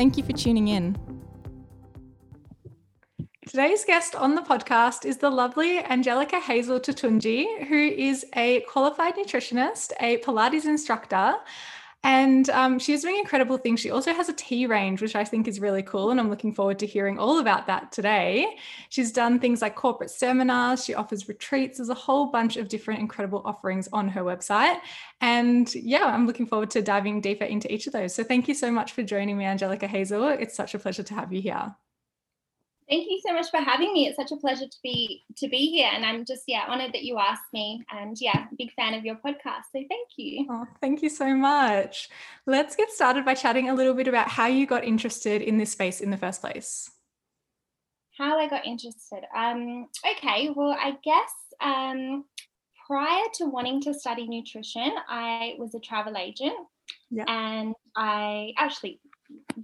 Thank you for tuning in. Today's guest on the podcast is the lovely Angelica Hazel Tutunji, who is a qualified nutritionist, a Pilates instructor, and um, she's doing incredible things. She also has a tea range, which I think is really cool. And I'm looking forward to hearing all about that today. She's done things like corporate seminars, she offers retreats. There's a whole bunch of different incredible offerings on her website. And yeah, I'm looking forward to diving deeper into each of those. So thank you so much for joining me, Angelica Hazel. It's such a pleasure to have you here. Thank you so much for having me. It's such a pleasure to be to be here, and I'm just yeah honored that you asked me. And yeah, big fan of your podcast. So thank you. Oh, thank you so much. Let's get started by chatting a little bit about how you got interested in this space in the first place. How I got interested. Um, okay, well, I guess um, prior to wanting to study nutrition, I was a travel agent, yeah. and I actually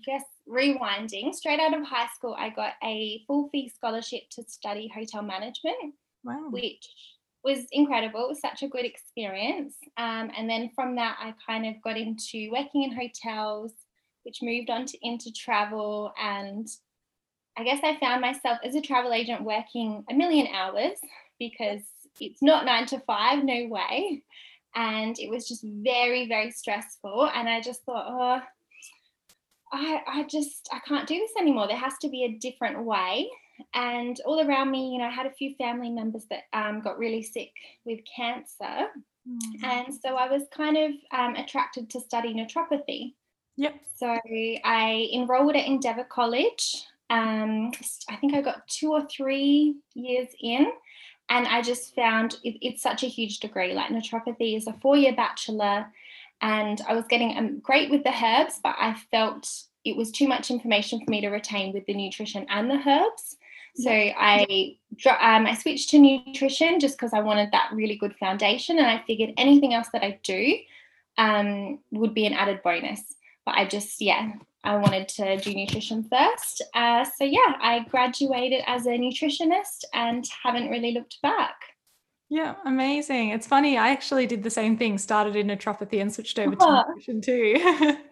guess rewinding, straight out of high school, I got a full fee scholarship to study hotel management, wow. which was incredible. It was such a good experience. Um, and then from that, I kind of got into working in hotels, which moved on to into travel. And I guess I found myself as a travel agent working a million hours because it's not nine to five, no way. And it was just very, very stressful. And I just thought, oh, I, I just I can't do this anymore. There has to be a different way. And all around me, you know, I had a few family members that um, got really sick with cancer. Mm-hmm. And so I was kind of um, attracted to study naturopathy. Yep. So I enrolled at Endeavour College. Um, I think I got two or three years in, and I just found it, it's such a huge degree. Like naturopathy is a four-year bachelor, and I was getting um, great with the herbs, but I felt it was too much information for me to retain with the nutrition and the herbs. So I um, I switched to nutrition just because I wanted that really good foundation, and I figured anything else that I do um, would be an added bonus. But I just yeah, I wanted to do nutrition first. Uh, so yeah, I graduated as a nutritionist and haven't really looked back. Yeah, amazing. It's funny. I actually did the same thing, started in naturopathy and switched over to nutrition too.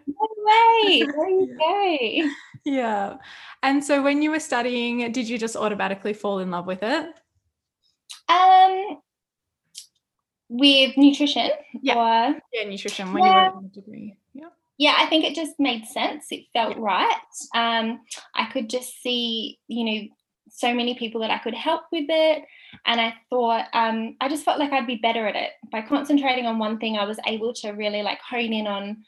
no way. There you go. Yeah. And so when you were studying, did you just automatically fall in love with it? Um with nutrition. Yeah. Or, yeah, nutrition when yeah. you were in degree. Yeah. Yeah, I think it just made sense. It felt yeah. right. Um, I could just see, you know, so many people that I could help with it. And I thought, um, I just felt like I'd be better at it. By concentrating on one thing, I was able to really like hone in on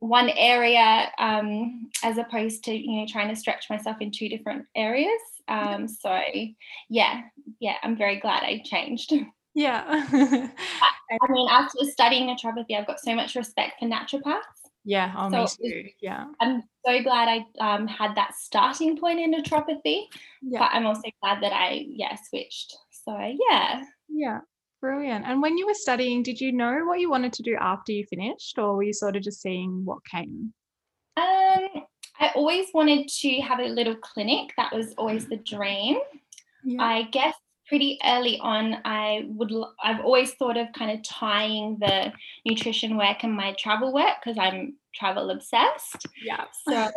one area um, as opposed to, you know, trying to stretch myself in two different areas. Um, so, yeah, yeah, I'm very glad I changed. Yeah. I mean, after studying naturopathy, I've got so much respect for naturopaths. Yeah, oh, so me too. Yeah. I'm so glad I um, had that starting point in naturopathy, yeah. but I'm also glad that I, yeah, switched. So, yeah. Yeah, brilliant. And when you were studying, did you know what you wanted to do after you finished, or were you sort of just seeing what came? Um, I always wanted to have a little clinic. That was always the dream. Yeah. I guess pretty early on i would i've always thought of kind of tying the nutrition work and my travel work because i'm travel obsessed yeah so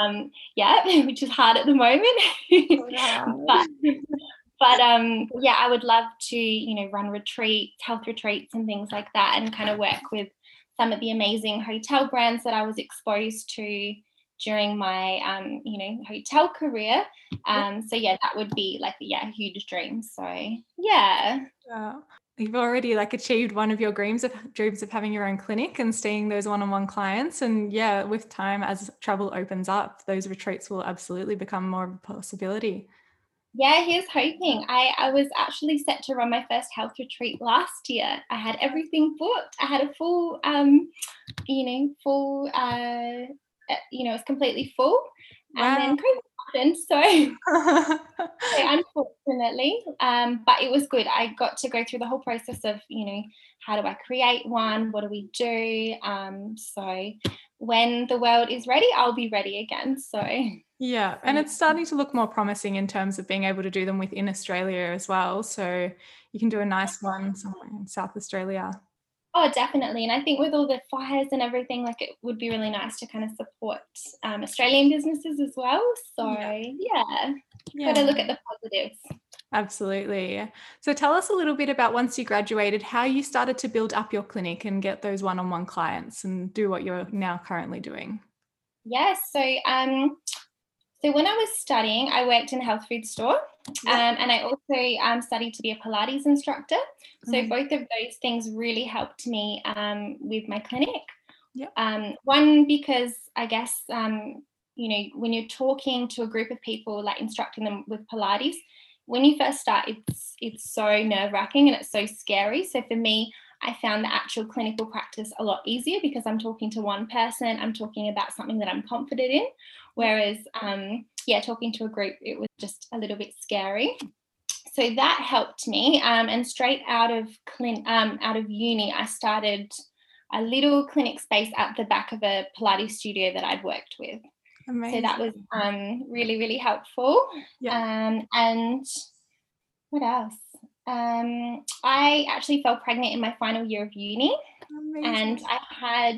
um yeah which is hard at the moment yeah. but but um yeah i would love to you know run retreats health retreats and things like that and kind of work with some of the amazing hotel brands that i was exposed to during my um, you know hotel career. Um, so yeah, that would be like yeah, a huge dream. So yeah. Yeah. You've already like achieved one of your dreams of dreams of having your own clinic and seeing those one-on-one clients. And yeah, with time as travel opens up, those retreats will absolutely become more of a possibility. Yeah, here's hoping. I, I was actually set to run my first health retreat last year. I had everything booked. I had a full um, you know, full uh uh, you know, it's completely full. Wow. And then COVID happened. So, so unfortunately, um, but it was good. I got to go through the whole process of, you know, how do I create one? What do we do? Um, so when the world is ready, I'll be ready again. So yeah, and it's starting to look more promising in terms of being able to do them within Australia as well. So you can do a nice one somewhere in South Australia. Oh, definitely. And I think with all the fires and everything, like it would be really nice to kind of support um, Australian businesses as well. So, yeah, yeah. yeah. got to look at the positives. Absolutely. So, tell us a little bit about once you graduated, how you started to build up your clinic and get those one on one clients and do what you're now currently doing. Yes. So, um, so when I was studying, I worked in a health food store, um, and I also um, studied to be a Pilates instructor. So mm-hmm. both of those things really helped me um, with my clinic. Yeah. Um, one because I guess um, you know when you're talking to a group of people, like instructing them with Pilates, when you first start, it's it's so nerve wracking and it's so scary. So for me, I found the actual clinical practice a lot easier because I'm talking to one person, I'm talking about something that I'm confident in. Whereas, um, yeah, talking to a group, it was just a little bit scary. So that helped me. Um, and straight out of clin- um, out of uni, I started a little clinic space at the back of a Pilates studio that I'd worked with. Amazing. So that was um, really, really helpful. Yeah. Um, and what else? Um, I actually fell pregnant in my final year of uni. Amazing. And I had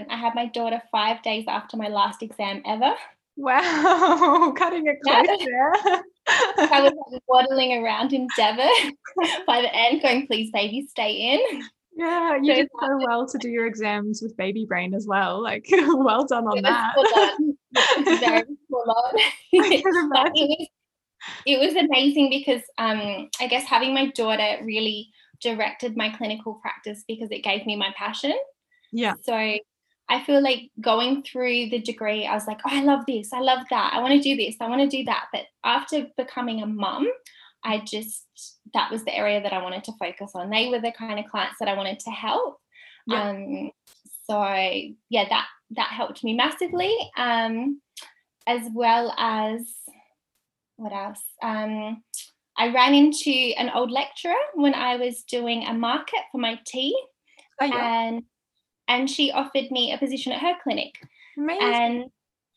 um, I had my daughter five days after my last exam ever. Wow, cutting it close yeah. there. I was like, waddling around in Devon by the end, going, "Please, baby, stay in." Yeah, you so did so well to do your exams with baby brain as well. Like, well done on that. Very full on. I can it was amazing because um, I guess having my daughter really directed my clinical practice because it gave me my passion. Yeah. So I feel like going through the degree, I was like, oh, I love this, I love that, I want to do this, I want to do that. But after becoming a mum, I just that was the area that I wanted to focus on. They were the kind of clients that I wanted to help. Yeah. Um, so yeah, that that helped me massively. Um, as well as what else? Um, I ran into an old lecturer when I was doing a market for my tea, oh, yeah. and and she offered me a position at her clinic. Amazing. And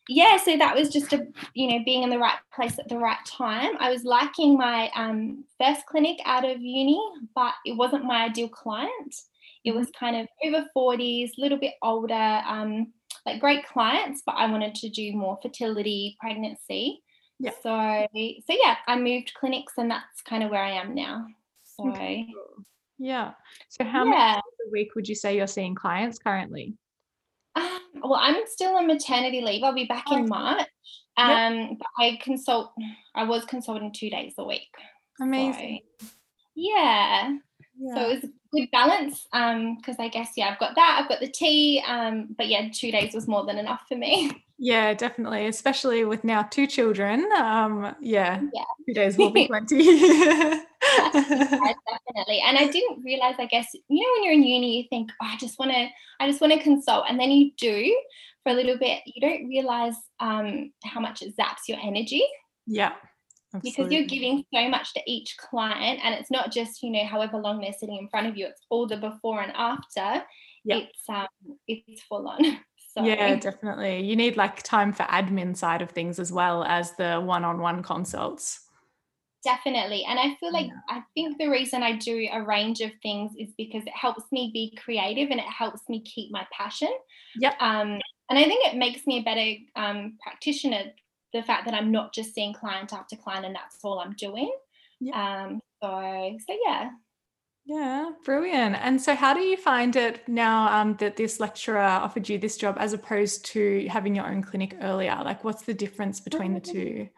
yeah, so that was just a you know being in the right place at the right time. I was liking my um, first clinic out of uni, but it wasn't my ideal client. It was mm-hmm. kind of over 40s, a little bit older, um, like great clients, but I wanted to do more fertility, pregnancy. Yeah. So so yeah, I moved clinics and that's kind of where I am now. So okay. yeah. So how yeah. a week would you say you're seeing clients currently? Um, well, I'm still on maternity leave. I'll be back in March. Um, yep. but I consult. I was consulting two days a week. Amazing. So, yeah. Yeah. So it was a good balance. Um, because I guess yeah, I've got that. I've got the tea. Um, but yeah, two days was more than enough for me. Yeah, definitely. Especially with now two children. Um, yeah, yeah. two days will be plenty. yeah, definitely. And I didn't realize, I guess, you know, when you're in uni, you think, oh, I just want to, I just want to consult, and then you do for a little bit. You don't realize um, how much it zaps your energy. Yeah. Absolutely. Because you're giving so much to each client, and it's not just you know however long they're sitting in front of you. It's all the before and after. Yeah. It's um, it's full on. So. Yeah, definitely. You need like time for admin side of things as well as the one-on-one consults. Definitely. And I feel like yeah. I think the reason I do a range of things is because it helps me be creative and it helps me keep my passion. Yeah. Um, and I think it makes me a better um, practitioner. The fact that I'm not just seeing client after client and that's all I'm doing. Yeah. Um, so so yeah, yeah, brilliant. And so, how do you find it now um, that this lecturer offered you this job as opposed to having your own clinic earlier? Like, what's the difference between the mm. two?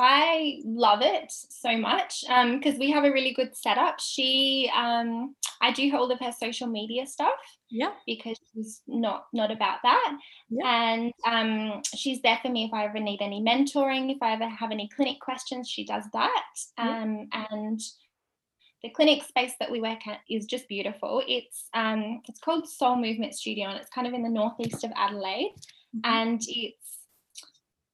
I love it so much because um, we have a really good setup. She, um, I do all of her social media stuff. Yeah. Because she's not not about that, yeah. and um, she's there for me if I ever need any mentoring, if I ever have any clinic questions. She does that, um, yeah. and the clinic space that we work at is just beautiful. It's um, it's called Soul Movement Studio, and it's kind of in the northeast of Adelaide. mm-hmm. and it's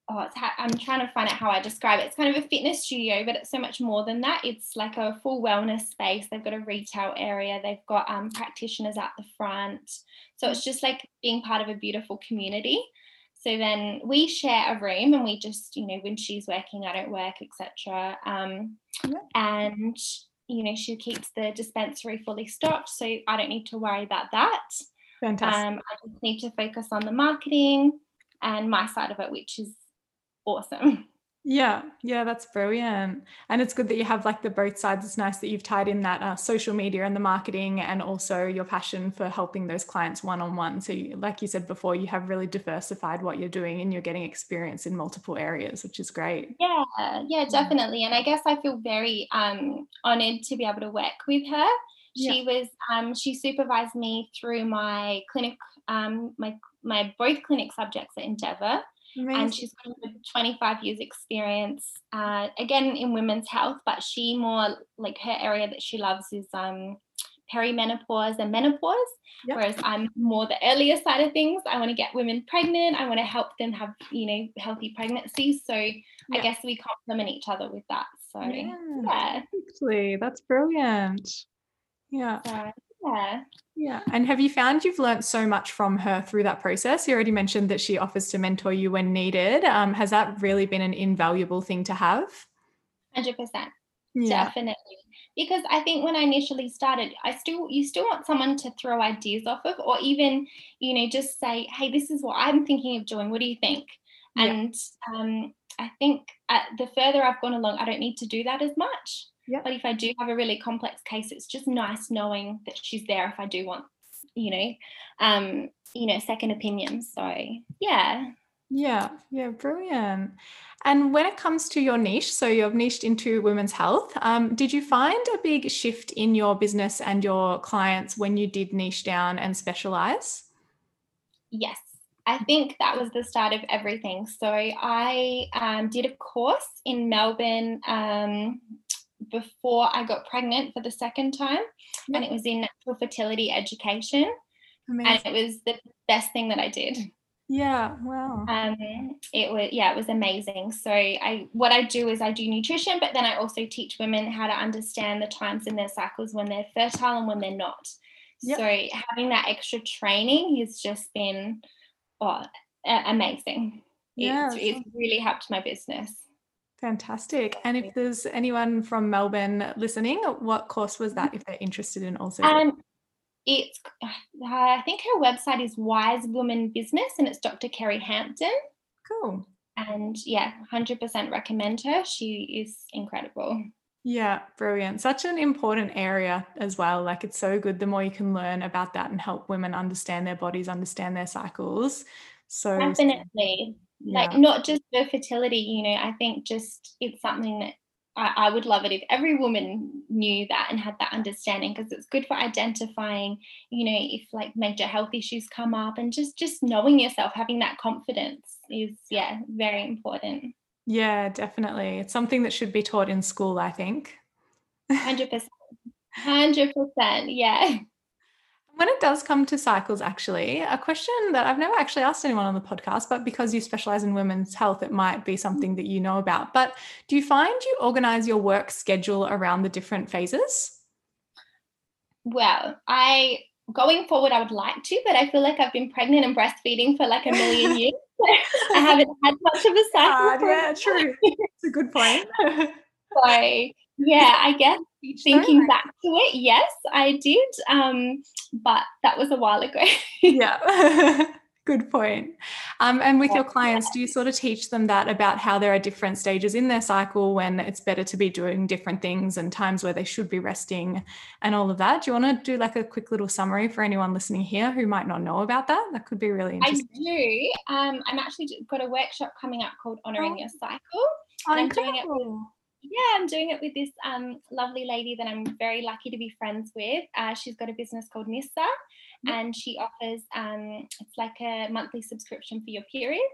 oh, it's ha- I'm trying to find out how I describe it. It's kind of a fitness studio, but it's so much more than that. It's like a full wellness space. They've got a retail area. They've got um, practitioners at the front. So it's just like being part of a beautiful community. So then we share a room, and we just, you know, when she's working, I don't work, etc. Um, yeah. And you know, she keeps the dispensary fully stocked, so I don't need to worry about that. Fantastic. Um, I just need to focus on the marketing and my side of it, which is awesome. Yeah, yeah, that's brilliant. And it's good that you have like the both sides. It's nice that you've tied in that uh, social media and the marketing and also your passion for helping those clients one on one. So, you, like you said before, you have really diversified what you're doing and you're getting experience in multiple areas, which is great. Yeah, yeah, definitely. And I guess I feel very um, honored to be able to work with her. She yeah. was, um, she supervised me through my clinic, um, my, my both clinic subjects at Endeavour. Amazing. and she's got 25 years experience uh, again in women's health but she more like her area that she loves is um, perimenopause and menopause yep. whereas i'm more the earlier side of things i want to get women pregnant i want to help them have you know healthy pregnancies so yep. i guess we complement each other with that so yeah, yeah. That's brilliant yeah so, yeah yeah. And have you found you've learned so much from her through that process? You already mentioned that she offers to mentor you when needed. Um, has that really been an invaluable thing to have? 100%. Yeah. Definitely. Because I think when I initially started, I still you still want someone to throw ideas off of, or even, you know, just say, hey, this is what I'm thinking of doing. What do you think? Yeah. And um, I think the further I've gone along, I don't need to do that as much. Yeah. But if I do have a really complex case, it's just nice knowing that she's there if I do want, you know, um, you know, second opinions. So yeah. Yeah, yeah, brilliant. And when it comes to your niche, so you've niched into women's health, um, did you find a big shift in your business and your clients when you did niche down and specialize? Yes, I think that was the start of everything. So I um, did a course in Melbourne um, before I got pregnant for the second time, yep. and it was in natural fertility education. Amazing. And it was the best thing that I did. Yeah, wow. Um, it was yeah, it was amazing. So I what I do is I do nutrition, but then I also teach women how to understand the times in their cycles when they're fertile and when they're not. Yep. So having that extra training has just been oh, amazing. Yeah, it's, it's really helped my business. Fantastic. And if there's anyone from Melbourne listening, what course was that if they're interested in also? Um, it's, uh, I think her website is Wise Woman Business and it's Dr. Kerry Hampton. Cool. And yeah, 100% recommend her. She is incredible. Yeah, brilliant. Such an important area as well. Like it's so good the more you can learn about that and help women understand their bodies, understand their cycles. So definitely yeah. like not just for fertility you know i think just it's something that I, I would love it if every woman knew that and had that understanding because it's good for identifying you know if like major health issues come up and just just knowing yourself having that confidence is yeah very important. Yeah definitely. It's something that should be taught in school i think. 100% 100% yeah when it does come to cycles, actually, a question that I've never actually asked anyone on the podcast, but because you specialize in women's health, it might be something that you know about. But do you find you organize your work schedule around the different phases? Well, I going forward, I would like to, but I feel like I've been pregnant and breastfeeding for like a million years. I haven't had much of a cycle. Uh, yeah, true. It's a good point. so yeah, I guess thinking back to it, yes, I did. Um, but that was a while ago. yeah. Good point. Um, and with your clients, do you sort of teach them that about how there are different stages in their cycle when it's better to be doing different things and times where they should be resting and all of that? Do you want to do like a quick little summary for anyone listening here who might not know about that? That could be really interesting. I do. Um, I'm actually got a workshop coming up called Honoring oh. Your Cycle. Oh, and I'm doing it with yeah, I'm doing it with this um, lovely lady that I'm very lucky to be friends with. Uh, she's got a business called Nissa, mm-hmm. and she offers um, it's like a monthly subscription for your period.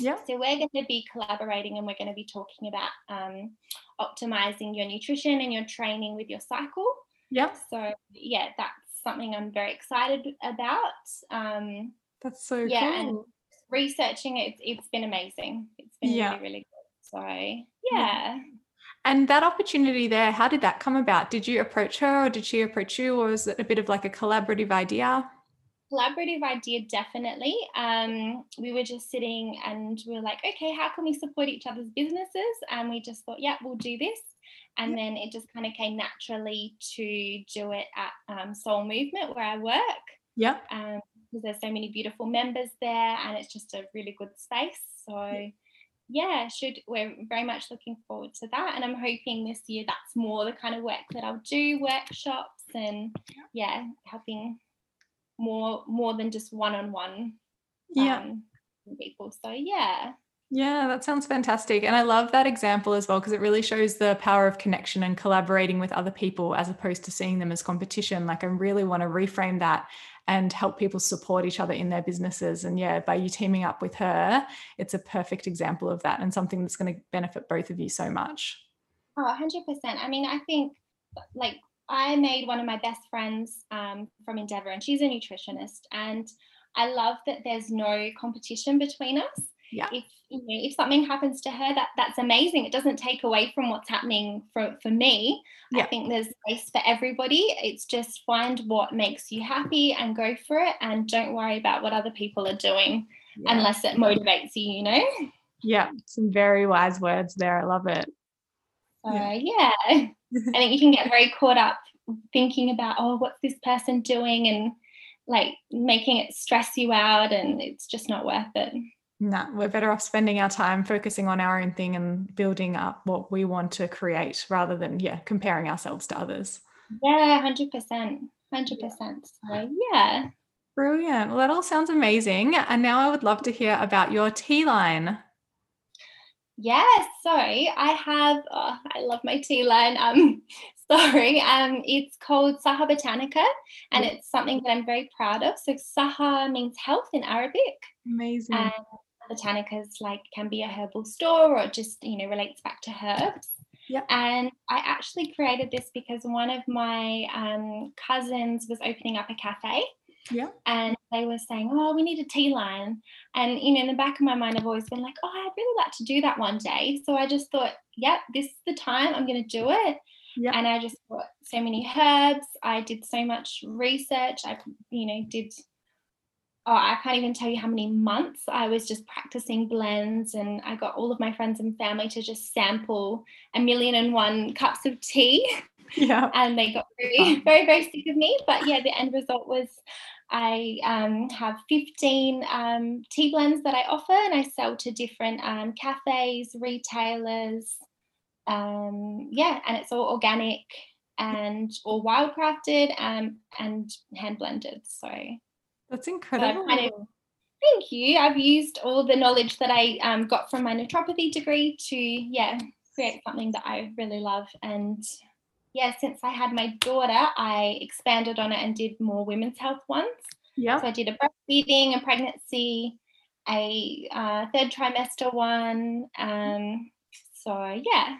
Yeah. So we're going to be collaborating, and we're going to be talking about um, optimizing your nutrition and your training with your cycle. Yeah. So yeah, that's something I'm very excited about. Um, that's so yeah, cool. And researching it, it's been amazing. It's been yeah. really, really good. So yeah. yeah. And that opportunity there, how did that come about? Did you approach her or did she approach you, or was it a bit of like a collaborative idea? Collaborative idea, definitely. Um, we were just sitting and we were like, okay, how can we support each other's businesses? And we just thought, yeah, we'll do this. And then it just kind of came naturally to do it at um, Soul Movement where I work. Yeah. Um, because there's so many beautiful members there and it's just a really good space. So. Yeah, should we're very much looking forward to that. And I'm hoping this year that's more the kind of work that I'll do, workshops and yeah, helping more more than just one on one yeah um, people. So yeah. Yeah, that sounds fantastic. And I love that example as well because it really shows the power of connection and collaborating with other people as opposed to seeing them as competition. Like, I really want to reframe that and help people support each other in their businesses. And yeah, by you teaming up with her, it's a perfect example of that and something that's going to benefit both of you so much. Oh, 100%. I mean, I think like I made one of my best friends um, from Endeavour, and she's a nutritionist. And I love that there's no competition between us yeah. if you know if something happens to her that that's amazing. It doesn't take away from what's happening for for me. Yeah. i think there's space for everybody. It's just find what makes you happy and go for it and don't worry about what other people are doing yeah. unless it motivates you you know? Yeah some very wise words there. I love it. So yeah, yeah. i think you can get very caught up thinking about oh what's this person doing? and like making it stress you out and it's just not worth it no, we're better off spending our time focusing on our own thing and building up what we want to create rather than, yeah, comparing ourselves to others. Yeah, 100%. 100%. So, yeah. Brilliant. Well, that all sounds amazing. And now I would love to hear about your tea line. Yes, sorry. I have, oh, I love my tea line. Um, sorry. Um, it's called Saha Botanica and it's something that I'm very proud of. So, Saha means health in Arabic. Amazing. And botanicas like can be a herbal store or just you know relates back to herbs yeah. And I actually created this because one of my um, cousins was opening up a cafe. Yeah. And they were saying, oh, we need a tea line. And, you know, in the back of my mind, I've always been like, oh, I'd really like to do that one day. So I just thought, yep, this is the time I'm going to do it. Yeah. And I just bought so many herbs. I did so much research. I, you know, did oh, I can't even tell you how many months I was just practicing blends, and I got all of my friends and family to just sample a million and one cups of tea. Yeah. and they got very, very, very sick of me. But yeah, the end result was I um, have 15 um, tea blends that I offer, and I sell to different um, cafes, retailers. Um, yeah, and it's all organic and all wildcrafted um, and hand blended. So that's incredible. So kind of, thank you. I've used all the knowledge that I um, got from my naturopathy degree to, yeah, create something that I really love. And yeah, since I had my daughter, I expanded on it and did more women's health ones. Yeah. So I did a breastfeeding, a pregnancy, a uh, third trimester one. Um, so yeah.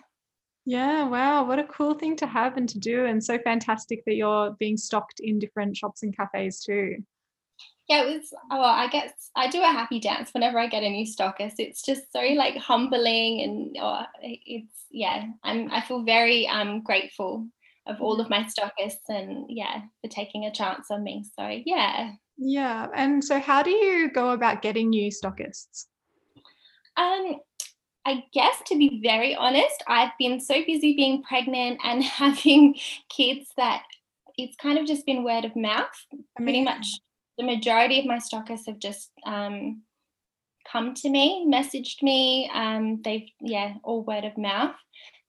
Yeah, wow, what a cool thing to have and to do, and so fantastic that you're being stocked in different shops and cafes too yeah, it was. Oh, I guess I do a happy dance whenever I get a new stockist. It's just so like humbling, and oh, it's yeah. I'm I feel very um grateful of all of my stockists, and yeah, for taking a chance on me. So yeah. Yeah, and so how do you go about getting new stockists? Um, I guess to be very honest, I've been so busy being pregnant and having kids that it's kind of just been word of mouth. Pretty much the majority of my stockists have just um, come to me, messaged me. Um, they've, yeah, all word of mouth.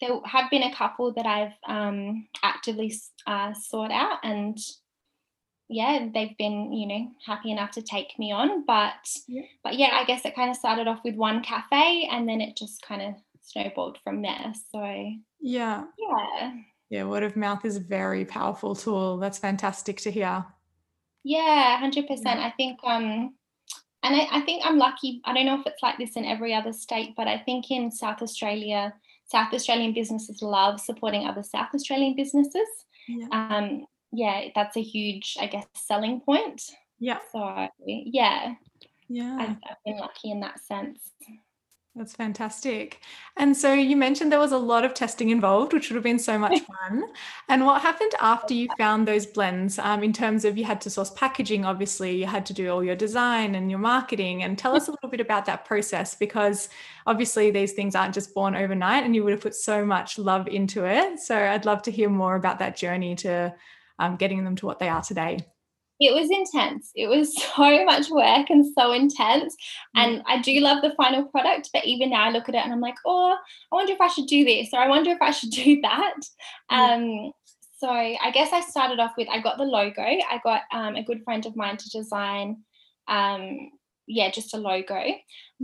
There have been a couple that I've um, actively uh, sought out, and yeah, they've been, you know, happy enough to take me on. But, yeah. but yeah, I guess it kind of started off with one cafe, and then it just kind of snowballed from there. So yeah, yeah, yeah. Word of mouth is a very powerful tool. That's fantastic to hear. Yeah, hundred percent. I think um and I, I think I'm lucky. I don't know if it's like this in every other state, but I think in South Australia, South Australian businesses love supporting other South Australian businesses. Yeah. Um, yeah, that's a huge, I guess, selling point. Yeah. So yeah. yeah, I've, I've been lucky in that sense. That's fantastic. And so you mentioned there was a lot of testing involved, which would have been so much fun. and what happened after you found those blends um, in terms of you had to source packaging, obviously, you had to do all your design and your marketing. And tell us a little bit about that process because obviously these things aren't just born overnight and you would have put so much love into it. So I'd love to hear more about that journey to um, getting them to what they are today it was intense. It was so much work and so intense. Mm. And I do love the final product, but even now I look at it and I'm like, oh, I wonder if I should do this or I wonder if I should do that. Um, so I guess I started off with I got the logo. I got um, a good friend of mine to design, um, yeah, just a logo.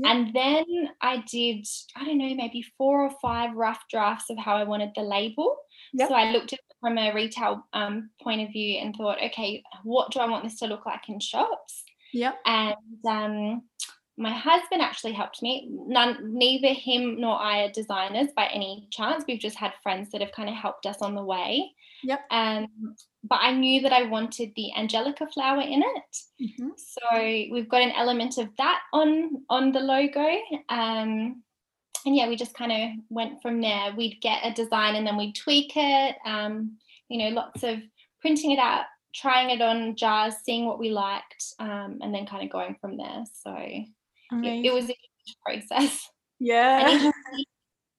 And then I did, I don't know, maybe four or five rough drafts of how I wanted the label. Yep. So I looked at from a retail um, point of view and thought, okay, what do I want this to look like in shops? Yeah. And um, my husband actually helped me. None, neither him nor I are designers by any chance. We've just had friends that have kind of helped us on the way. Yep. Um, but I knew that I wanted the angelica flower in it. Mm-hmm. So we've got an element of that on on the logo. Um, and yeah, we just kind of went from there. We'd get a design and then we'd tweak it. Um, you know, lots of printing it out, trying it on jars, seeing what we liked, um, and then kind of going from there. So it, it, was a process. Yeah.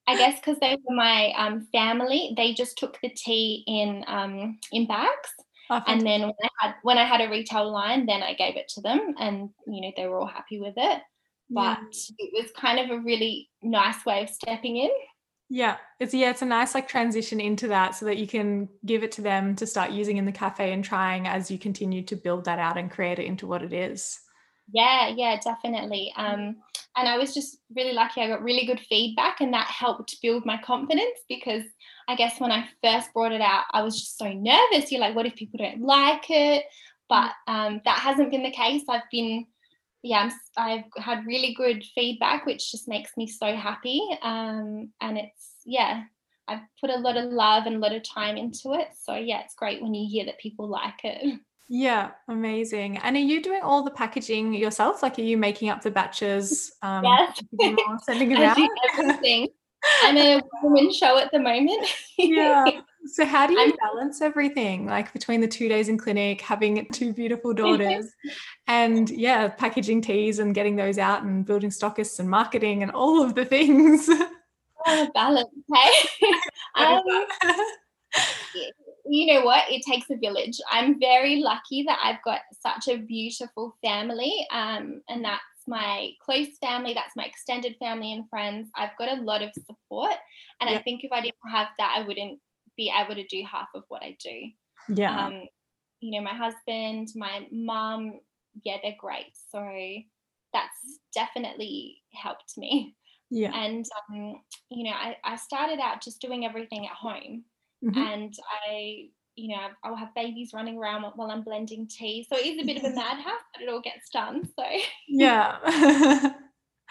I guess because they were my um, family, they just took the tea in um, in bags. Oh, and then when I had when I had a retail line, then I gave it to them, and you know they were all happy with it but yeah. it was kind of a really nice way of stepping in. Yeah it's yeah it's a nice like transition into that so that you can give it to them to start using in the cafe and trying as you continue to build that out and create it into what it is. Yeah yeah definitely. Um and i was just really lucky i got really good feedback and that helped build my confidence because i guess when i first brought it out i was just so nervous. You're like what if people don't like it? But um that hasn't been the case. I've been yeah, i have had really good feedback, which just makes me so happy. Um, and it's, yeah, I've put a lot of love and a lot of time into it. So, yeah, it's great when you hear that people like it. Yeah, amazing. And are you doing all the packaging yourself? Like, are you making up the batches? Um, yes. Sending it out? everything. I'm a woman show at the moment. yeah. So how do you balance everything like between the two days in clinic, having two beautiful daughters and yeah, packaging teas and getting those out and building stockists and marketing and all of the things? Oh, balance, hey? um, you know what? It takes a village. I'm very lucky that I've got such a beautiful family um, and that's my close family, that's my extended family and friends. I've got a lot of support. And yep. I think if I didn't have that, I wouldn't be able to do half of what I do. Yeah. Um, you know, my husband, my mom, yeah, they're great. So that's definitely helped me. Yeah. And, um, you know, I, I started out just doing everything at home. Mm-hmm. And I, you know, I'll have babies running around while I'm blending tea. So it is a bit of a madhouse, but it all gets done. So, yeah.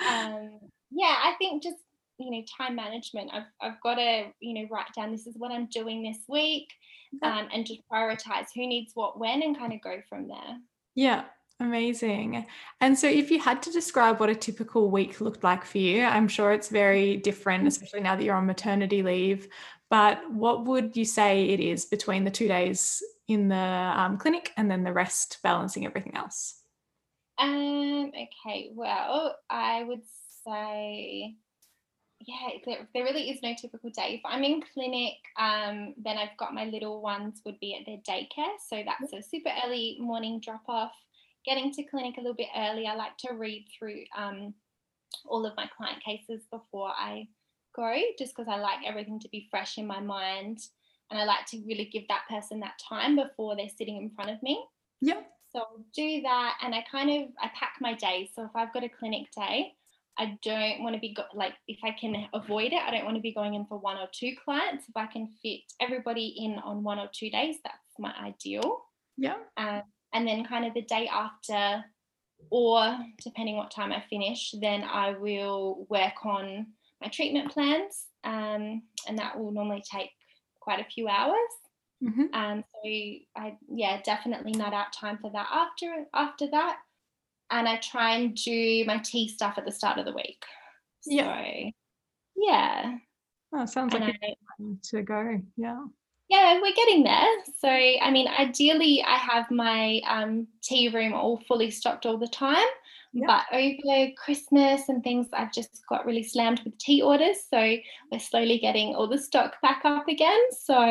um, yeah, I think just you know time management i've, I've got to you know write down this is what i'm doing this week um, and just prioritize who needs what when and kind of go from there yeah amazing and so if you had to describe what a typical week looked like for you i'm sure it's very different mm. especially now that you're on maternity leave but what would you say it is between the two days in the um, clinic and then the rest balancing everything else um okay well i would say yeah, there, there really is no typical day. If I'm in clinic, um, then I've got my little ones would be at their daycare. So that's a super early morning drop off. Getting to clinic a little bit early. I like to read through um, all of my client cases before I go, just because I like everything to be fresh in my mind. And I like to really give that person that time before they're sitting in front of me. Yep. So I'll do that. And I kind of, I pack my days. So if I've got a clinic day, I don't want to be go- like if I can avoid it, I don't want to be going in for one or two clients. If I can fit everybody in on one or two days, that's my ideal. Yeah. Um, and then kind of the day after, or depending what time I finish, then I will work on my treatment plans, um, and that will normally take quite a few hours. Mm-hmm. Um, so I yeah definitely not out time for that after after that. and I try and do my tea stuff at the start of the week. Yeah. So, yeah. Oh, sounds like I, to go. Yeah. Yeah, we're getting there. So, I mean, ideally, I have my um, tea room all fully stocked all the time. But over Christmas and things, I've just got really slammed with tea orders. So we're slowly getting all the stock back up again. So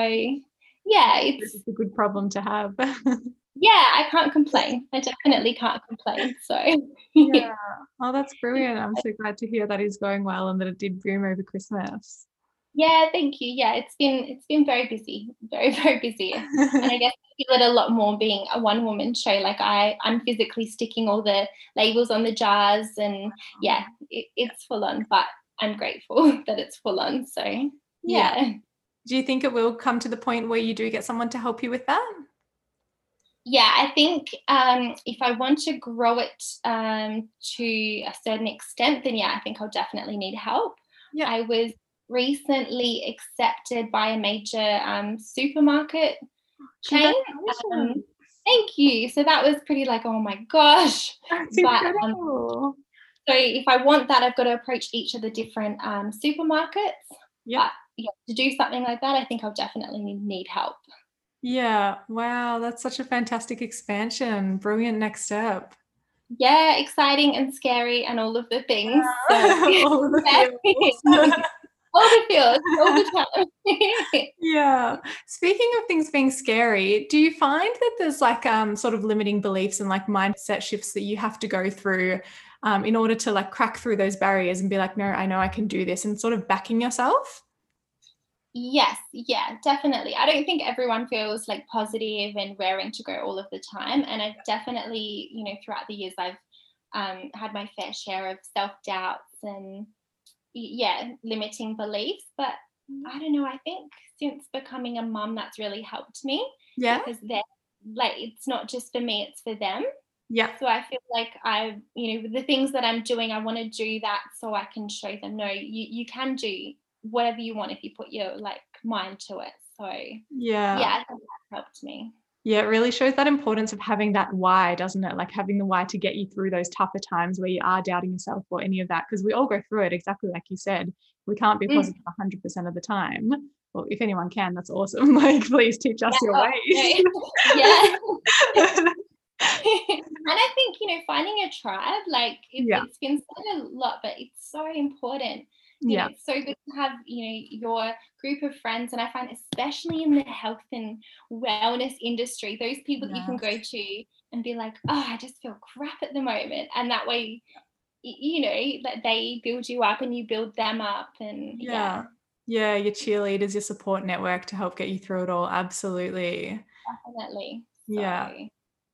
yeah, it's, it's a good problem to have. yeah, I can't complain. I definitely can't complain. So yeah. Oh, that's brilliant. I'm so glad to hear that is going well and that it did boom over Christmas. Yeah, thank you. Yeah, it's been it's been very busy, very very busy, and I guess I feel it a lot more being a one woman show. Like I, I'm physically sticking all the labels on the jars, and yeah, it, it's full on. But I'm grateful that it's full on. So yeah. yeah. Do you think it will come to the point where you do get someone to help you with that? Yeah, I think um, if I want to grow it um, to a certain extent, then yeah, I think I'll definitely need help. Yeah. I was recently accepted by a major um, supermarket chain. Um, thank you. So that was pretty like, oh my gosh. That's but, um, incredible. so if I want that, I've got to approach each of the different um, supermarkets. Yeah. yeah. To do something like that, I think I'll definitely need help. Yeah. Wow. That's such a fantastic expansion. Brilliant next step yeah, exciting and scary and all of the things. So, all of the all the feels all the time. yeah. Speaking of things being scary, do you find that there's like um sort of limiting beliefs and like mindset shifts that you have to go through um, in order to like crack through those barriers and be like, no, I know I can do this and sort of backing yourself? Yes, yeah, definitely. I don't think everyone feels like positive and raring to go all of the time. And I definitely, you know, throughout the years, I've um, had my fair share of self doubts and yeah, limiting beliefs. But mm. I don't know, I think since becoming a mum, that's really helped me. Yeah. Because they're like, it's not just for me, it's for them. Yeah. So I feel like I, you know, the things that I'm doing, I want to do that so I can show them, no, you, you can do whatever you want if you put your like mind to it. So yeah, yeah, I think that helped me. Yeah, it really shows that importance of having that why, doesn't it? Like having the why to get you through those tougher times where you are doubting yourself or any of that. Because we all go through it exactly like you said. We can't be mm. positive 100% of the time. Well, if anyone can, that's awesome. Like, please teach us yeah, your ways. yeah. and I think, you know, finding a tribe, like it, yeah. it's been said a lot, but it's so important yeah. it's so good to have you know your group of friends and i find especially in the health and wellness industry those people yes. that you can go to and be like oh i just feel crap at the moment and that way you know that they build you up and you build them up and yeah. Yeah, yeah your cheerleaders your support network to help get you through it all. Absolutely. Definitely. Yeah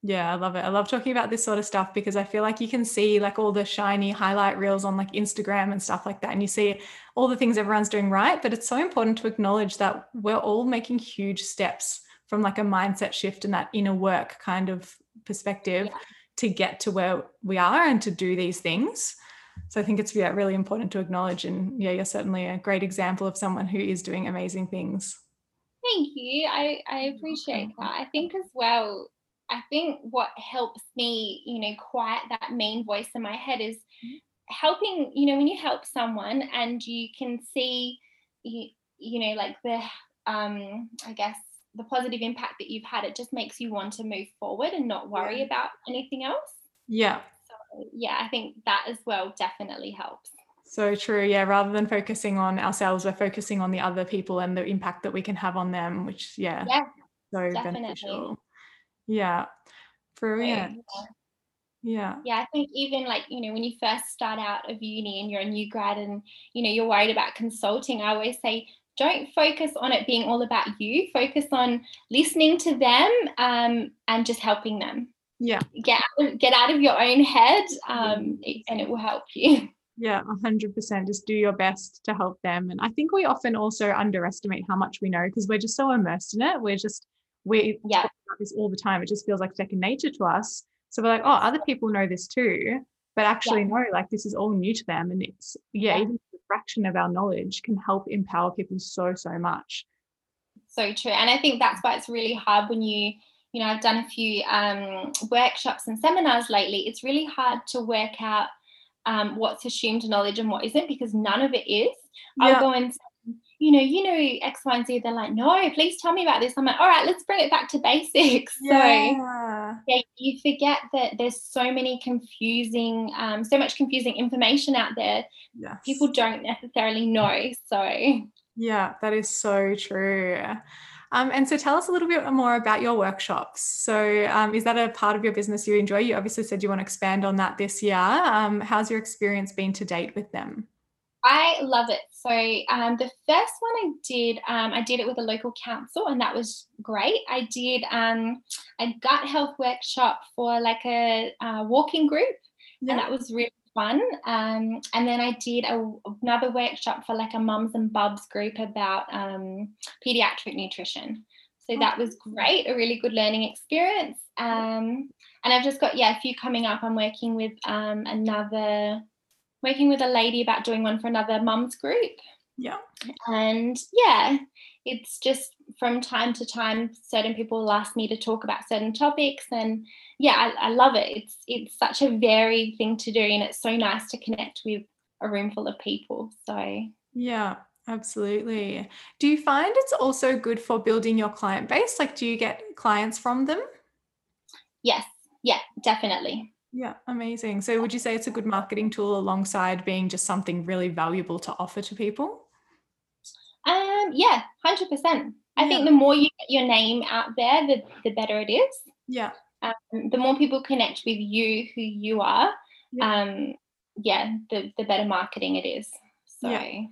yeah, I love it. I love talking about this sort of stuff because I feel like you can see like all the shiny highlight reels on like Instagram and stuff like that. And you see all the things everyone's doing right. But it's so important to acknowledge that we're all making huge steps from like a mindset shift and that inner work kind of perspective yeah. to get to where we are and to do these things. So I think it's yeah, really important to acknowledge. And yeah, you're certainly a great example of someone who is doing amazing things. Thank you. I, I appreciate that. I think as well, I think what helps me, you know, quiet that main voice in my head is mm-hmm. helping, you know, when you help someone and you can see, you, you know, like the, um, I guess, the positive impact that you've had, it just makes you want to move forward and not worry yeah. about anything else. Yeah. So, yeah, I think that as well definitely helps. So true. Yeah. Rather than focusing on ourselves, we're focusing on the other people and the impact that we can have on them, which, yeah, yeah so definitely. beneficial. Yeah. Brilliant. Yeah. Yeah, I think even like, you know, when you first start out of uni and you're a new grad and, you know, you're worried about consulting, I always say, don't focus on it being all about you. Focus on listening to them um, and just helping them. Yeah. Get out, get out of your own head um, and it will help you. Yeah, 100%. Just do your best to help them. And I think we often also underestimate how much we know because we're just so immersed in it. We're just, we yeah this all the time. It just feels like second nature to us. So we're like, oh, other people know this too. But actually, yeah. no, like this is all new to them. And it's, yeah, yeah, even a fraction of our knowledge can help empower people so, so much. So true. And I think that's why it's really hard when you, you know, I've done a few um, workshops and seminars lately, it's really hard to work out um, what's assumed knowledge and what isn't because none of it is. Yeah. I'll go and say, you know, you know X, Y, and Z. They're like, no, please tell me about this. I'm like, all right, let's bring it back to basics. Yeah. So yeah, you forget that there's so many confusing, um, so much confusing information out there. Yes. People don't necessarily know. So yeah, that is so true. Um, and so tell us a little bit more about your workshops. So um, is that a part of your business you enjoy? You obviously said you want to expand on that this year. Um, how's your experience been to date with them? I love it. So um, the first one I did, um, I did it with a local council, and that was great. I did um, a gut health workshop for like a, a walking group, yeah. and that was really fun. Um, and then I did a, another workshop for like a mums and bubs group about um, pediatric nutrition. So that was great, a really good learning experience. Um, and I've just got yeah a few coming up. I'm working with um, another, working with a lady about doing one for another mums group. Yeah. And yeah, it's just from time to time, certain people will ask me to talk about certain topics, and yeah, I, I love it. It's it's such a varied thing to do, and it's so nice to connect with a room full of people. So yeah, absolutely. Do you find it's also good for building your client base? Like, do you get clients from them? Yes. Yeah, definitely. Yeah, amazing. So, would you say it's a good marketing tool alongside being just something really valuable to offer to people? Um, yeah, hundred percent. I yeah. think the more you get your name out there, the the better it is. Yeah. Um, the more people connect with you, who you are, yeah. um, yeah, the the better marketing it is. So yeah.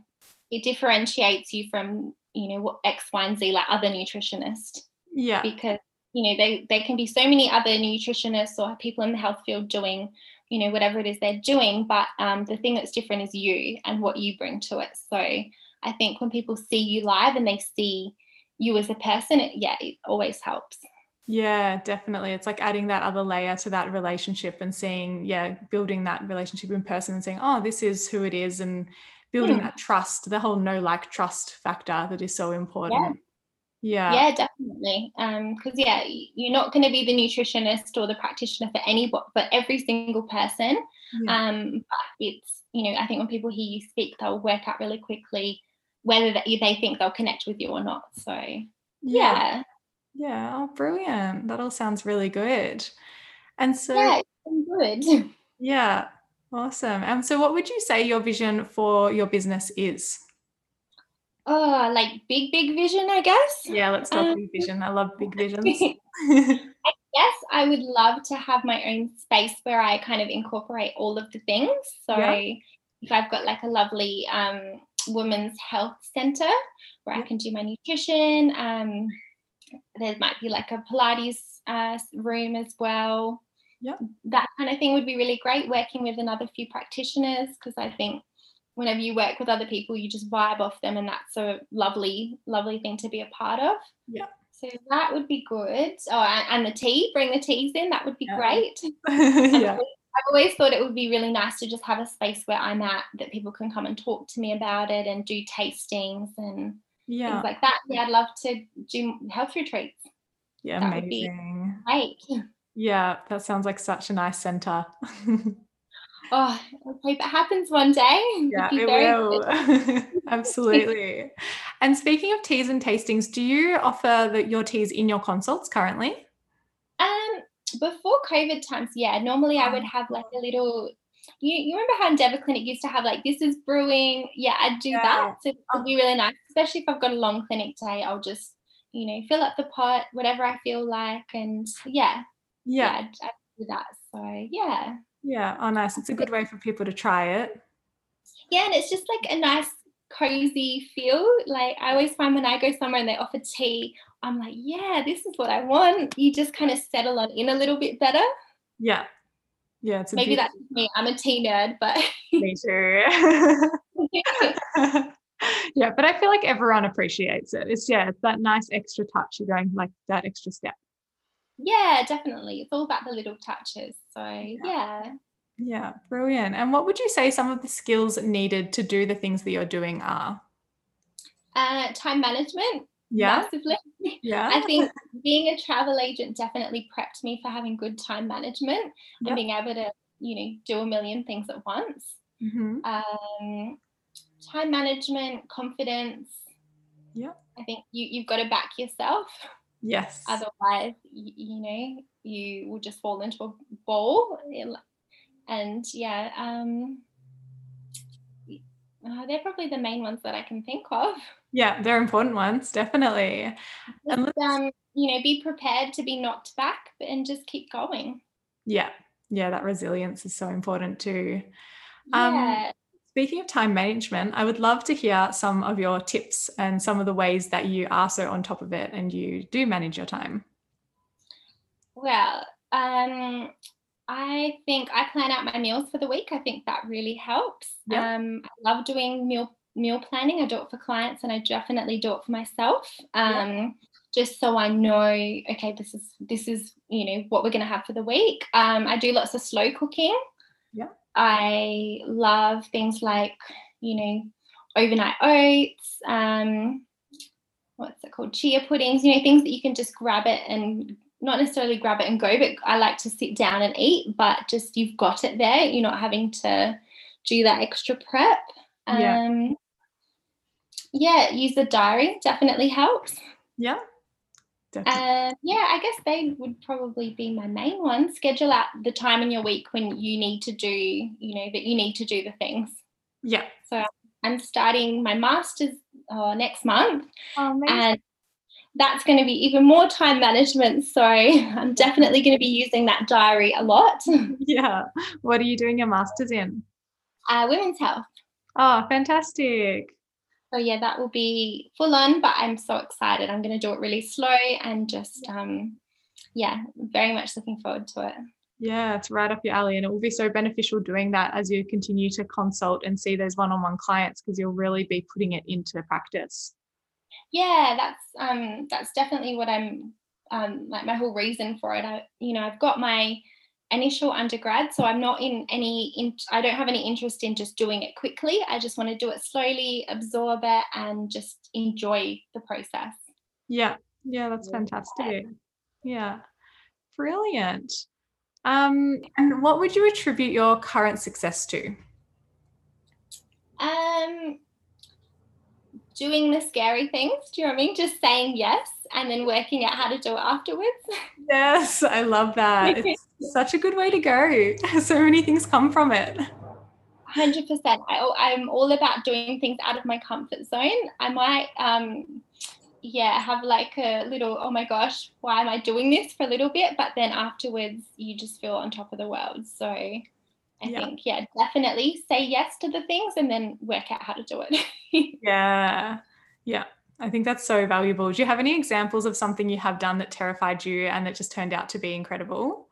it differentiates you from you know what X, Y, and Z like other nutritionists. Yeah. Because you know they there can be so many other nutritionists or people in the health field doing you know whatever it is they're doing, but um, the thing that's different is you and what you bring to it. So I think when people see you live and they see you as a person, it, yeah, it always helps. Yeah, definitely. It's like adding that other layer to that relationship and seeing, yeah, building that relationship in person and saying, oh, this is who it is, and building mm. that trust, the whole know like trust factor that is so important. Yeah. Yeah, Yeah, definitely. Um, because yeah, you're not going to be the nutritionist or the practitioner for any, but every single person. Yeah. Um, but it's you know, I think when people hear you speak, they'll work out really quickly whether they think they'll connect with you or not. So, yeah. Yeah. yeah. Oh, brilliant. That all sounds really good. And so, yeah, good. Yeah. Awesome. And um, so, what would you say your vision for your business is? Oh, like big, big vision, I guess. Yeah, let's talk um, big vision. I love big visions. I guess I would love to have my own space where I kind of incorporate all of the things. So, yeah. if I've got like a lovely um, women's health center where I can do my nutrition. Um, there might be like a Pilates uh, room as well. Yeah. That kind of thing would be really great working with another few practitioners because I think whenever you work with other people, you just vibe off them, and that's a lovely, lovely thing to be a part of. Yeah. So that would be good. Oh, and, the tea, bring the teas in, that would be yeah. great. yeah. I've always thought it would be really nice to just have a space where I'm at that people can come and talk to me about it and do tastings and yeah. things like that. Yeah, I'd love to do health retreats. Yeah, that amazing. Great. Yeah, that sounds like such a nice center. oh, I hope it happens one day. Yeah, it will. Absolutely. and speaking of teas and tastings, do you offer the, your teas in your consults currently? Um, before COVID times, yeah, normally I would have like a little. You, you remember how Endeavour Clinic used to have like this is brewing? Yeah, I'd do yeah. that. So it would be really nice, especially if I've got a long clinic day. I'll just you know fill up the pot, whatever I feel like, and yeah, yeah, yeah I'd, I'd do that. So yeah, yeah. Oh, nice. It's a good way for people to try it. Yeah, and it's just like a nice cozy feel. Like I always find when I go somewhere and they offer tea, I'm like, yeah, this is what I want. You just kind of settle on in a little bit better. Yeah. Yeah. It's maybe that's me. I'm a tea nerd, but me too. yeah, but I feel like everyone appreciates it. It's yeah, it's that nice extra touch. You're going like that extra step. Yeah, definitely. It's all about the little touches. So yeah. yeah. Yeah, brilliant. And what would you say some of the skills needed to do the things that you're doing are? Uh, time management yeah. massively. Yeah. I think being a travel agent definitely prepped me for having good time management yep. and being able to, you know, do a million things at once. Mm-hmm. Um, time management, confidence. Yeah. I think you, you've got to back yourself. Yes. Otherwise, you, you know, you will just fall into a ball. And yeah, um, uh, they're probably the main ones that I can think of. Yeah, they're important ones, definitely. And um, you know, be prepared to be knocked back and just keep going. Yeah, yeah, that resilience is so important too. Um, yeah. Speaking of time management, I would love to hear some of your tips and some of the ways that you are so on top of it and you do manage your time. Well, um, I think I plan out my meals for the week. I think that really helps. Yep. Um, I love doing meal meal planning. I do it for clients, and I definitely do it for myself. Um, yep. Just so I know, okay, this is this is you know what we're going to have for the week. Um, I do lots of slow cooking. Yeah. I love things like you know overnight oats. Um, what's it called? Chia puddings. You know things that you can just grab it and not necessarily grab it and go, but I like to sit down and eat, but just you've got it there. You're not having to do that extra prep. Yeah. Um, yeah, use the diary definitely helps. Yeah. Uh, yeah, I guess they would probably be my main ones. Schedule out the time in your week when you need to do, you know, that you need to do the things. Yeah. So I'm starting my master's uh, next month. Oh, and that's going to be even more time management. So I'm definitely going to be using that diary a lot. Yeah. What are you doing your master's in? Uh, women's health. Oh, fantastic. So yeah, that will be full on, but I'm so excited. I'm going to do it really slow and just, um, yeah, very much looking forward to it. Yeah, it's right up your alley. And it will be so beneficial doing that as you continue to consult and see those one on one clients because you'll really be putting it into practice yeah that's um that's definitely what i'm um like my whole reason for it i you know i've got my initial undergrad so i'm not in any in, i don't have any interest in just doing it quickly. I just want to do it slowly absorb it and just enjoy the process. Yeah yeah that's fantastic. Yeah. Brilliant. Um and what would you attribute your current success to? Um doing the scary things. Do you know what I mean? Just saying yes and then working out how to do it afterwards. Yes, I love that. It's such a good way to go. So many things come from it. 100%. I, I'm all about doing things out of my comfort zone. I might, um, yeah, have like a little, oh my gosh, why am I doing this for a little bit? But then afterwards, you just feel on top of the world. So I yeah. think, yeah, definitely say yes to the things and then work out how to do it. yeah. Yeah. I think that's so valuable. Do you have any examples of something you have done that terrified you and that just turned out to be incredible?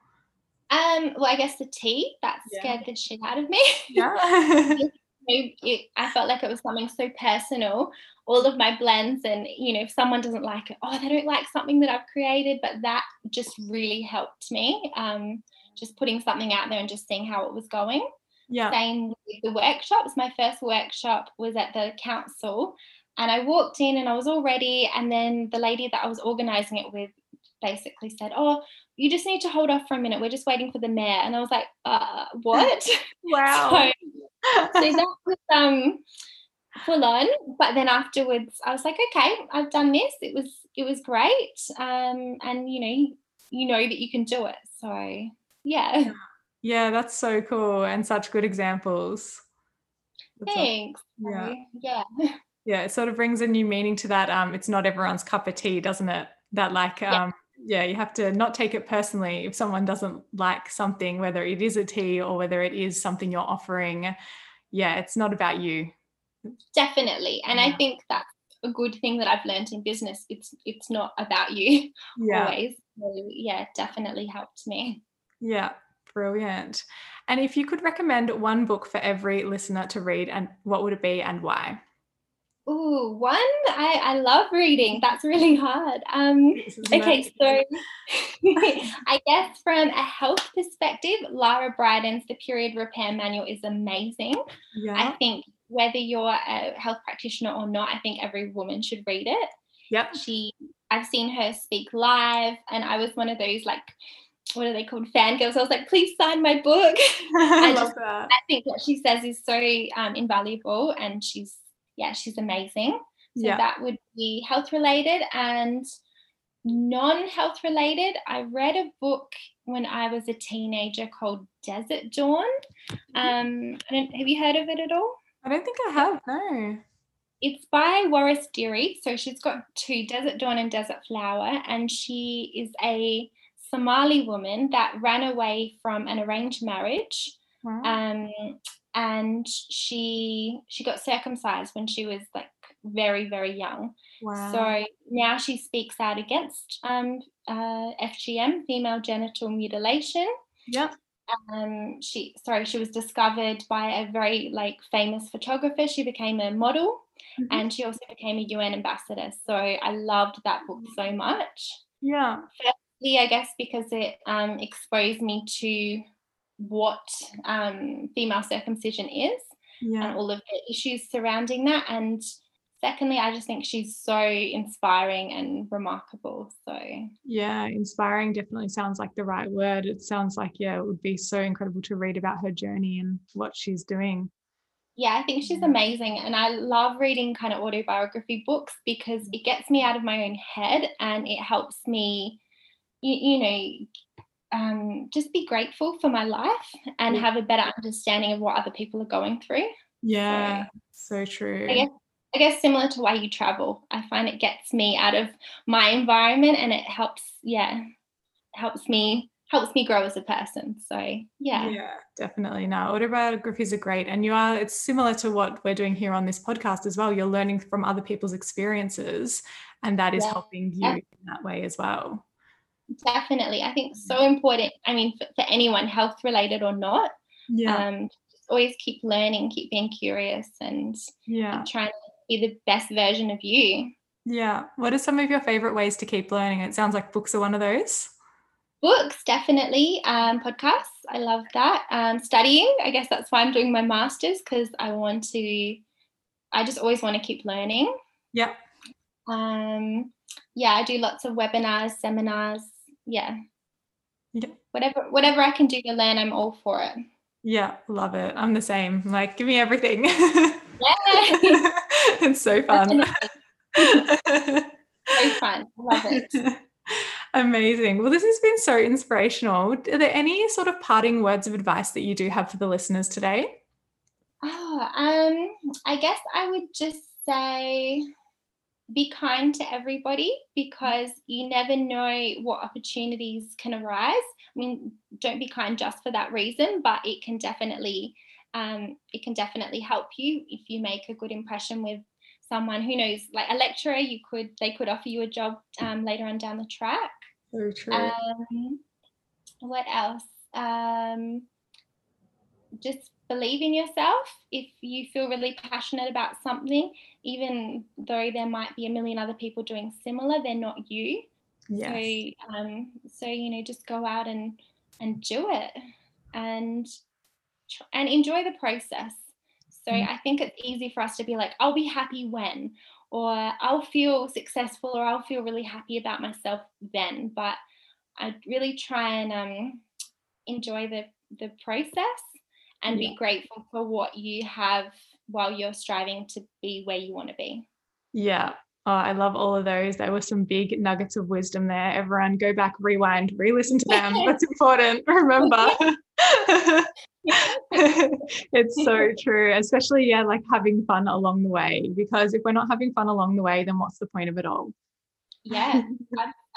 Um, well, I guess the tea that scared yeah. the shit out of me. Yeah. I felt like it was something so personal. All of my blends, and you know, if someone doesn't like it, oh, they don't like something that I've created, but that just really helped me. Um, just putting something out there and just seeing how it was going. Yeah. Same with the workshops. My first workshop was at the council, and I walked in and I was all ready. And then the lady that I was organizing it with basically said, Oh, you just need to hold off for a minute. We're just waiting for the mayor. And I was like, uh, what? wow. so, so that was um full on. But then afterwards I was like, okay, I've done this. It was it was great. Um, and you know, you know that you can do it. So yeah. Yeah, that's so cool and such good examples. That's Thanks. yeah. Yeah. Yeah, it sort of brings a new meaning to that. Um, it's not everyone's cup of tea, doesn't it? That like um yeah. yeah, you have to not take it personally if someone doesn't like something, whether it is a tea or whether it is something you're offering. Yeah, it's not about you. Definitely. And yeah. I think that's a good thing that I've learned in business. It's it's not about you yeah. always. So, yeah, definitely helped me. Yeah, brilliant. And if you could recommend one book for every listener to read, and what would it be and why? Ooh, one I, I love reading. That's really hard. Um, okay, so I guess from a health perspective, Lara Briden's The Period Repair Manual is amazing. Yeah. I think whether you're a health practitioner or not, I think every woman should read it. Yeah. She I've seen her speak live and I was one of those like what are they called fangirls? I was like, please sign my book. I, I love just, that. I think what she says is so um, invaluable and she's yeah, she's amazing. So yeah. that would be health related and non-health related. I read a book when I was a teenager called Desert Dawn. Mm-hmm. Um, have you heard of it at all? I don't think I have. No. It's by Waris Dirie. So she's got two, Desert Dawn and Desert Flower, and she is a Somali woman that ran away from an arranged marriage. Wow. Um, and she she got circumcised when she was like very very young. Wow. So now she speaks out against um, uh, FGM, female genital mutilation. Yep. Um, she sorry, she was discovered by a very like famous photographer. She became a model, mm-hmm. and she also became a UN ambassador. So I loved that book so much. Yeah. Firstly, I guess because it um, exposed me to what um, female circumcision is yeah. and all of the issues surrounding that, and secondly, I just think she's so inspiring and remarkable. So, yeah, inspiring definitely sounds like the right word. It sounds like, yeah, it would be so incredible to read about her journey and what she's doing. Yeah, I think she's amazing. And I love reading kind of autobiography books because it gets me out of my own head and it helps me, you, you know, um, just be grateful for my life and have a better understanding of what other people are going through. Yeah, so, so true. I guess I guess similar to why you travel. I find it gets me out of my environment and it helps, yeah, helps me helps me grow as a person. So yeah. Yeah, definitely. Now autobiographies are great. And you are, it's similar to what we're doing here on this podcast as well. You're learning from other people's experiences and that is yeah. helping you yeah. in that way as well. Definitely. I think so important. I mean, for, for anyone, health related or not. Yeah. Um, always keep learning, keep being curious and yeah. trying to be the best version of you. Yeah. What are some of your favorite ways to keep learning? It sounds like books are one of those. Books, definitely. Um, podcasts, I love that. Um, studying, I guess that's why I'm doing my master's because I want to, I just always want to keep learning. Yeah. Um, yeah, I do lots of webinars, seminars. Yeah. Yeah. Whatever, whatever I can do to learn, I'm all for it. Yeah, love it. I'm the same. Like, give me everything. Yeah. it's so fun. so fun. Love it. Amazing. Well, this has been so inspirational. Are there any sort of parting words of advice that you do have for the listeners today? Oh, um, I guess I would just say be kind to everybody because you never know what opportunities can arise. I mean, don't be kind just for that reason, but it can definitely um, it can definitely help you if you make a good impression with someone. Who knows? Like a lecturer you could they could offer you a job um, later on down the track. Very true. Um, what else? Um, just believe in yourself if you feel really passionate about something even though there might be a million other people doing similar they're not you yes. so um so you know just go out and and do it and and enjoy the process. So mm. I think it's easy for us to be like, I'll be happy when, or I'll feel successful, or I'll feel really happy about myself then. But I really try and um, enjoy the the process and yeah. be grateful for what you have while you're striving to be where you want to be. Yeah. Oh, I love all of those. There were some big nuggets of wisdom there. Everyone go back, rewind, re listen to them. That's important. Remember. it's so true, especially yeah, like having fun along the way. Because if we're not having fun along the way, then what's the point of it all? Yeah,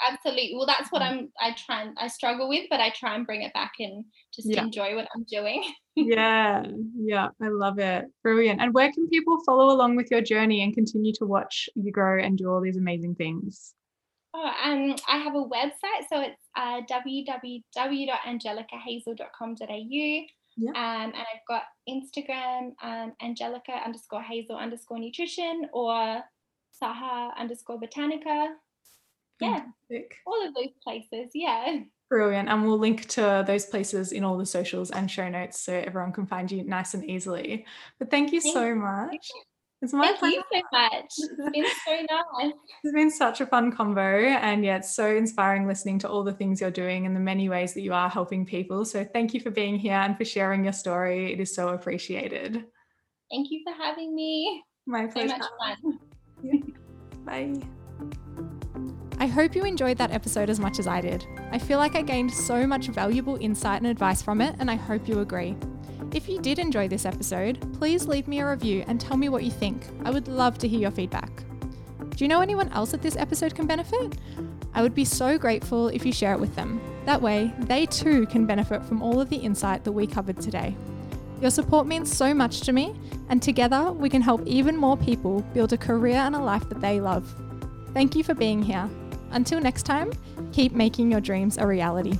absolutely. Well, that's what I'm. I try and I struggle with, but I try and bring it back and just yeah. enjoy what I'm doing. yeah, yeah, I love it. Brilliant. And where can people follow along with your journey and continue to watch you grow and do all these amazing things? Oh, um, I have a website, so it's uh, www.angelicahazel.com.au. Yeah. Um, and I've got Instagram, um, Angelica underscore Hazel underscore nutrition or Saha underscore botanica. Yeah. Fantastic. All of those places. Yeah. Brilliant. And we'll link to those places in all the socials and show notes so everyone can find you nice and easily. But thank you thank so you. much. It's my Thank pleasure. you so much. It's been so nice. It's been such a fun combo. and yeah, it's so inspiring listening to all the things you're doing and the many ways that you are helping people. So thank you for being here and for sharing your story. It is so appreciated. Thank you for having me. My pleasure. So much fun. Yeah. Bye. I hope you enjoyed that episode as much as I did. I feel like I gained so much valuable insight and advice from it, and I hope you agree. If you did enjoy this episode, please leave me a review and tell me what you think. I would love to hear your feedback. Do you know anyone else that this episode can benefit? I would be so grateful if you share it with them. That way, they too can benefit from all of the insight that we covered today. Your support means so much to me, and together we can help even more people build a career and a life that they love. Thank you for being here. Until next time, keep making your dreams a reality.